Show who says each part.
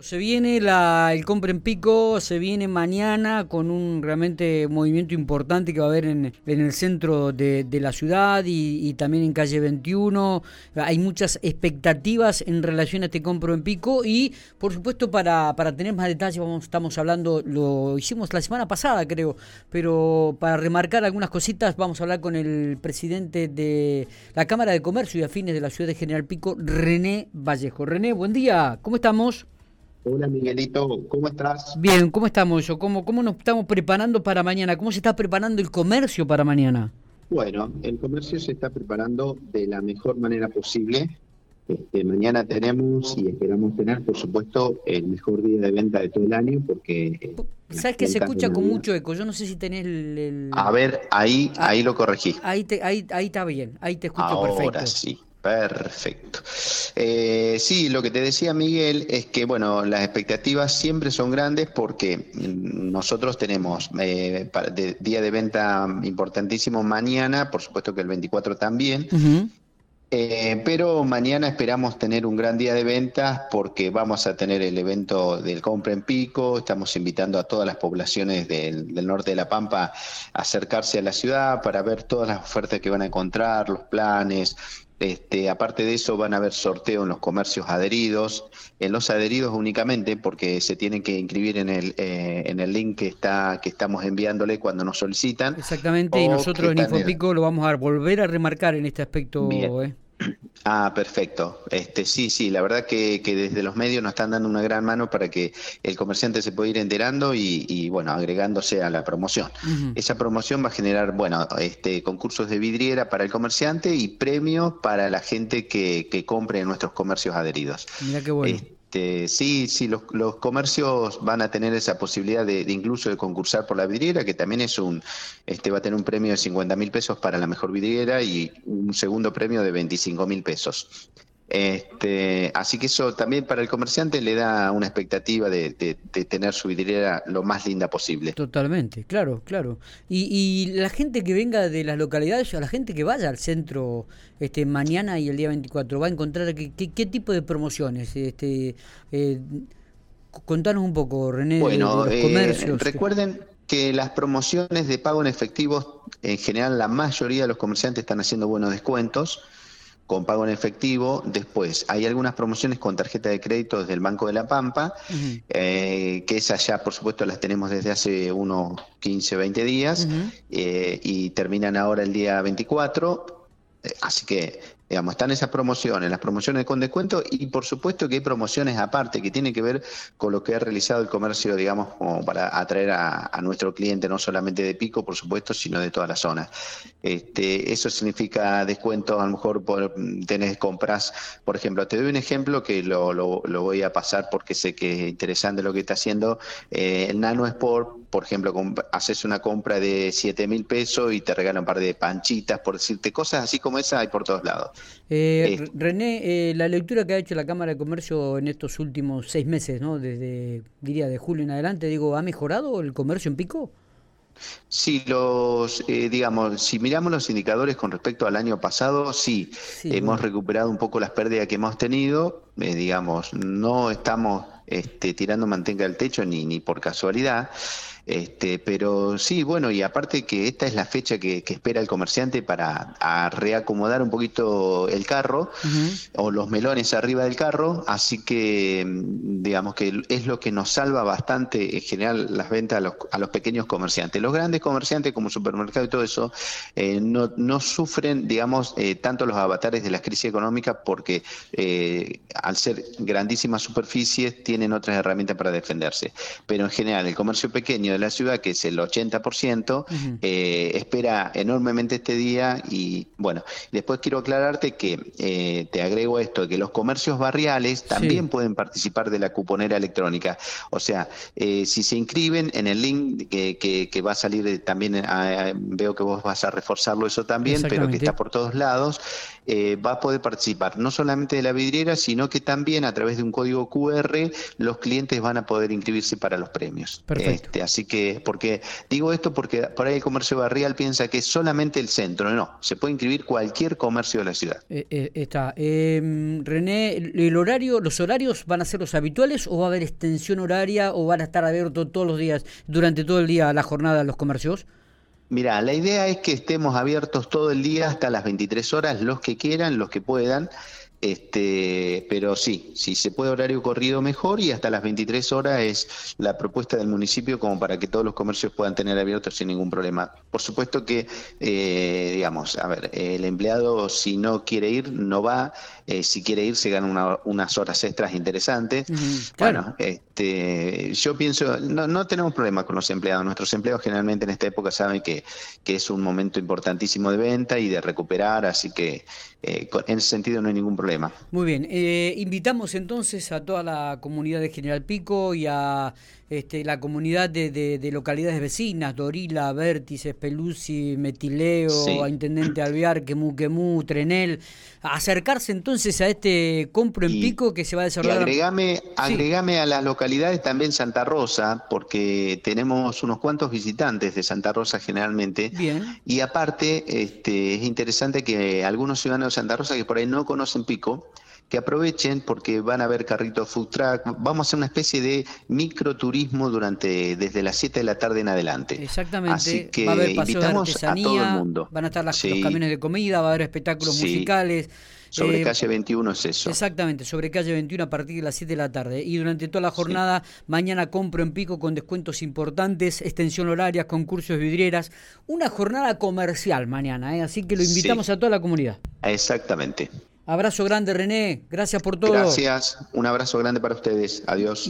Speaker 1: Se viene la, el compra en pico, se viene mañana con un realmente movimiento importante que va a haber en, en el centro de, de la ciudad y, y, también en calle 21. Hay muchas expectativas en relación a este compro en pico y por supuesto para, para tener más detalles vamos, estamos hablando, lo hicimos la semana pasada creo, pero para remarcar algunas cositas vamos a hablar con el presidente de la Cámara de Comercio y Afines de la ciudad de General Pico, René Vallejo. René, buen día, ¿cómo estamos?
Speaker 2: Hola Miguelito, ¿cómo estás?
Speaker 1: Bien, ¿cómo estamos? Yo? ¿Cómo, ¿Cómo nos estamos preparando para mañana? ¿Cómo se está preparando el comercio para mañana?
Speaker 2: Bueno, el comercio se está preparando de la mejor manera posible. Este, mañana tenemos y esperamos tener, por supuesto, el mejor día de venta de todo el año porque...
Speaker 1: Eh, ¿Sabes que se escucha con mucho eco? Yo no sé si tenés el... el...
Speaker 2: A ver, ahí, ah, ahí lo corregí.
Speaker 1: Ahí, te, ahí, ahí está bien, ahí te escucho
Speaker 2: Ahora
Speaker 1: perfecto.
Speaker 2: Ahora sí. Perfecto. Eh, sí, lo que te decía Miguel es que, bueno, las expectativas siempre son grandes porque nosotros tenemos eh, de, día de venta importantísimo mañana, por supuesto que el 24 también. Uh -huh. Eh, pero mañana esperamos tener un gran día de ventas porque vamos a tener el evento del Compra en Pico, estamos invitando a todas las poblaciones del, del, norte de La Pampa a acercarse a la ciudad para ver todas las ofertas que van a encontrar, los planes. Este, aparte de eso van a haber sorteo en los comercios adheridos, en los adheridos únicamente porque se tienen que inscribir en el eh, en el link que está que estamos enviándole cuando nos solicitan.
Speaker 1: Exactamente, y nosotros en Infopico lo vamos a volver a remarcar en este aspecto. Eh.
Speaker 2: Ah, perfecto. Este, sí, sí, la verdad que, que, desde los medios nos están dando una gran mano para que el comerciante se pueda ir enterando y, y bueno, agregándose a la promoción. Uh -huh. Esa promoción va a generar, bueno, este, concursos de vidriera para el comerciante y premios para la gente que, que compre en nuestros comercios adheridos.
Speaker 1: Mira qué bueno.
Speaker 2: Este, este, sí, sí, los, comercios van a tener esa posibilidad de, de, incluso de concursar por la vidriera, que también es un, este, va a tener un premio de 50 mil pesos para la mejor vidriera y un segundo premio de 25 mil pesos. Este, así que eso también para el comerciante le da una expectativa de, de, de tener su vidriera lo más linda posible.
Speaker 1: Totalmente, claro, claro. Y, y, la gente que venga de las localidades, a la gente que vaya al centro este mañana y el día 24, va a encontrar qué, qué, qué tipo de promociones. Este, eh, contanos un poco, René,
Speaker 2: bueno,
Speaker 1: de, los comercios.
Speaker 2: Eh, recuerden que las promociones de pago en efectivo, en general la mayoría de los comerciantes están haciendo buenos descuentos con pago en efectivo. Después, hay algunas promociones con tarjeta de crédito desde el Banco de la Pampa, uh -huh. eh, que esas ya, por supuesto, las tenemos desde hace unos 15, 20 días uh -huh. eh, y terminan ahora el día 24. Eh, así que Digamos, están esas promociones, las promociones con descuento y por supuesto que hay promociones aparte que tienen que ver con lo que ha realizado el comercio, digamos, como para atraer a, nuestro cliente, no solamente de Pico, por supuesto, sino de toda la zona. Este, eso significa descuentos, a lo mejor por, tenés compras, por ejemplo, te doy un ejemplo que lo, lo, lo voy a pasar porque sé que es interesante lo que está haciendo. Eh, el Nano Sport, por ejemplo, haces una compra de 7 mil pesos y te regalan un par de panchitas, por decirte cosas así como esa hay por todos lados.
Speaker 1: Eh, eh, René, eh, la lectura que ha hecho la Cámara de Comercio en estos últimos seis meses, ¿no? Desde, diría, de julio en adelante, digo, ¿ha mejorado el comercio en Pico?
Speaker 2: Sí, los, eh, digamos, si miramos los indicadores con respecto al año pasado, sí, sí hemos bueno. recuperado un poco las pérdidas que hemos tenido, eh, digamos, no estamos este, tirando manteca al techo ni, ni por casualidad. Este, pero sí, bueno, y aparte que esta es la fecha que, que espera el comerciante para reacomodar un poquito el carro uh -huh. o los melones arriba del carro, así que digamos que es lo que nos salva bastante en general las ventas a los, a los pequeños comerciantes. Los grandes comerciantes como supermercado y todo eso eh, no, no, sufren, digamos, eh, tanto los avatares de la crisis económica porque eh, al ser grandísimas superficies tienen otras herramientas para defenderse. Pero en general el comercio pequeño de la ciudad, que es el 80%, uh -huh. eh, espera enormemente este día y bueno, después quiero aclararte que eh, te agrego esto, que los comercios barriales también sí. pueden participar de la cuponera electrónica. O sea, eh, si se inscriben en el link que, que, que va a salir también, a, a, veo que vos vas a reforzarlo eso también, pero que está por todos lados, va a poder participar no solamente de la vidriera, sino que también a través de un código QR los clientes van a poder inscribirse para los premios.
Speaker 1: Perfecto.
Speaker 2: Este, así que, porque digo esto porque por ahí el comercio barrial piensa que es solamente el centro, no, se puede inscribir cualquier comercio de la ciudad.
Speaker 1: Eh, eh, está. Em, René, el horario, ¿los horarios van a ser los habituales o va a haber extensión horaria o van a estar abiertos todos los días, durante todo el día la jornada los comercios?
Speaker 2: Mira, la idea es que estemos abiertos todo el día hasta las 23 horas, los que quieran, los que puedan. Este, pero sí, si se puede horario corrido mejor y hasta las 23 horas es la propuesta del municipio como para que todos los comercios puedan tener abiertos sin ningún problema. Por supuesto que, eh, digamos, a ver, el empleado si no quiere ir, no va, eh, si quiere ir se gana unas horas extras interesantes. Bueno, este, yo pienso, no, no tenemos problema con los empleados, nuestros empleados generalmente en esta época saben que, que es un momento importantísimo de venta y de recuperar, así que eh, en ese sentido no hay ningún problema.
Speaker 1: Muy bien, eh, invitamos entonces a toda la comunidad de General Pico y a este, la comunidad de, localidades vecinas, Dorila, Vértice, Pelusi, Metileo, a Intendente Alvear, Quemú, Quemú, Trenel, a acercarse entonces a este compro en Pico que se va a desarrollar.
Speaker 2: Y agregame, agregame a las localidades también Santa Rosa, porque tenemos unos cuantos visitantes de Santa Rosa generalmente.
Speaker 1: Bien.
Speaker 2: Y aparte, este, es interesante que algunos ciudadanos de Santa Rosa que por ahí no conocen Pico, que aprovechen porque van a ver carritos food truck, vamos a hacer una especie de microturismo durante desde las 7 de la tarde en adelante.
Speaker 1: Exactamente.
Speaker 2: Así que va a haber invitamos a todo el mundo.
Speaker 1: Van a estar las, los camiones de comida, va a haber espectáculos musicales.
Speaker 2: Sobre eh, calle 21 es eso.
Speaker 1: Exactamente, sobre calle 21 a partir de las 7 de la tarde. Y durante toda la jornada, mañana compro en pico con descuentos importantes, extensión horaria, concursos de vidrieras. Una jornada comercial mañana, ¿eh? así que lo invitamos a toda la comunidad.
Speaker 2: Exactamente.
Speaker 1: Abrazo grande, René. Gracias por todo.
Speaker 2: Gracias. Un abrazo grande para ustedes. Adiós.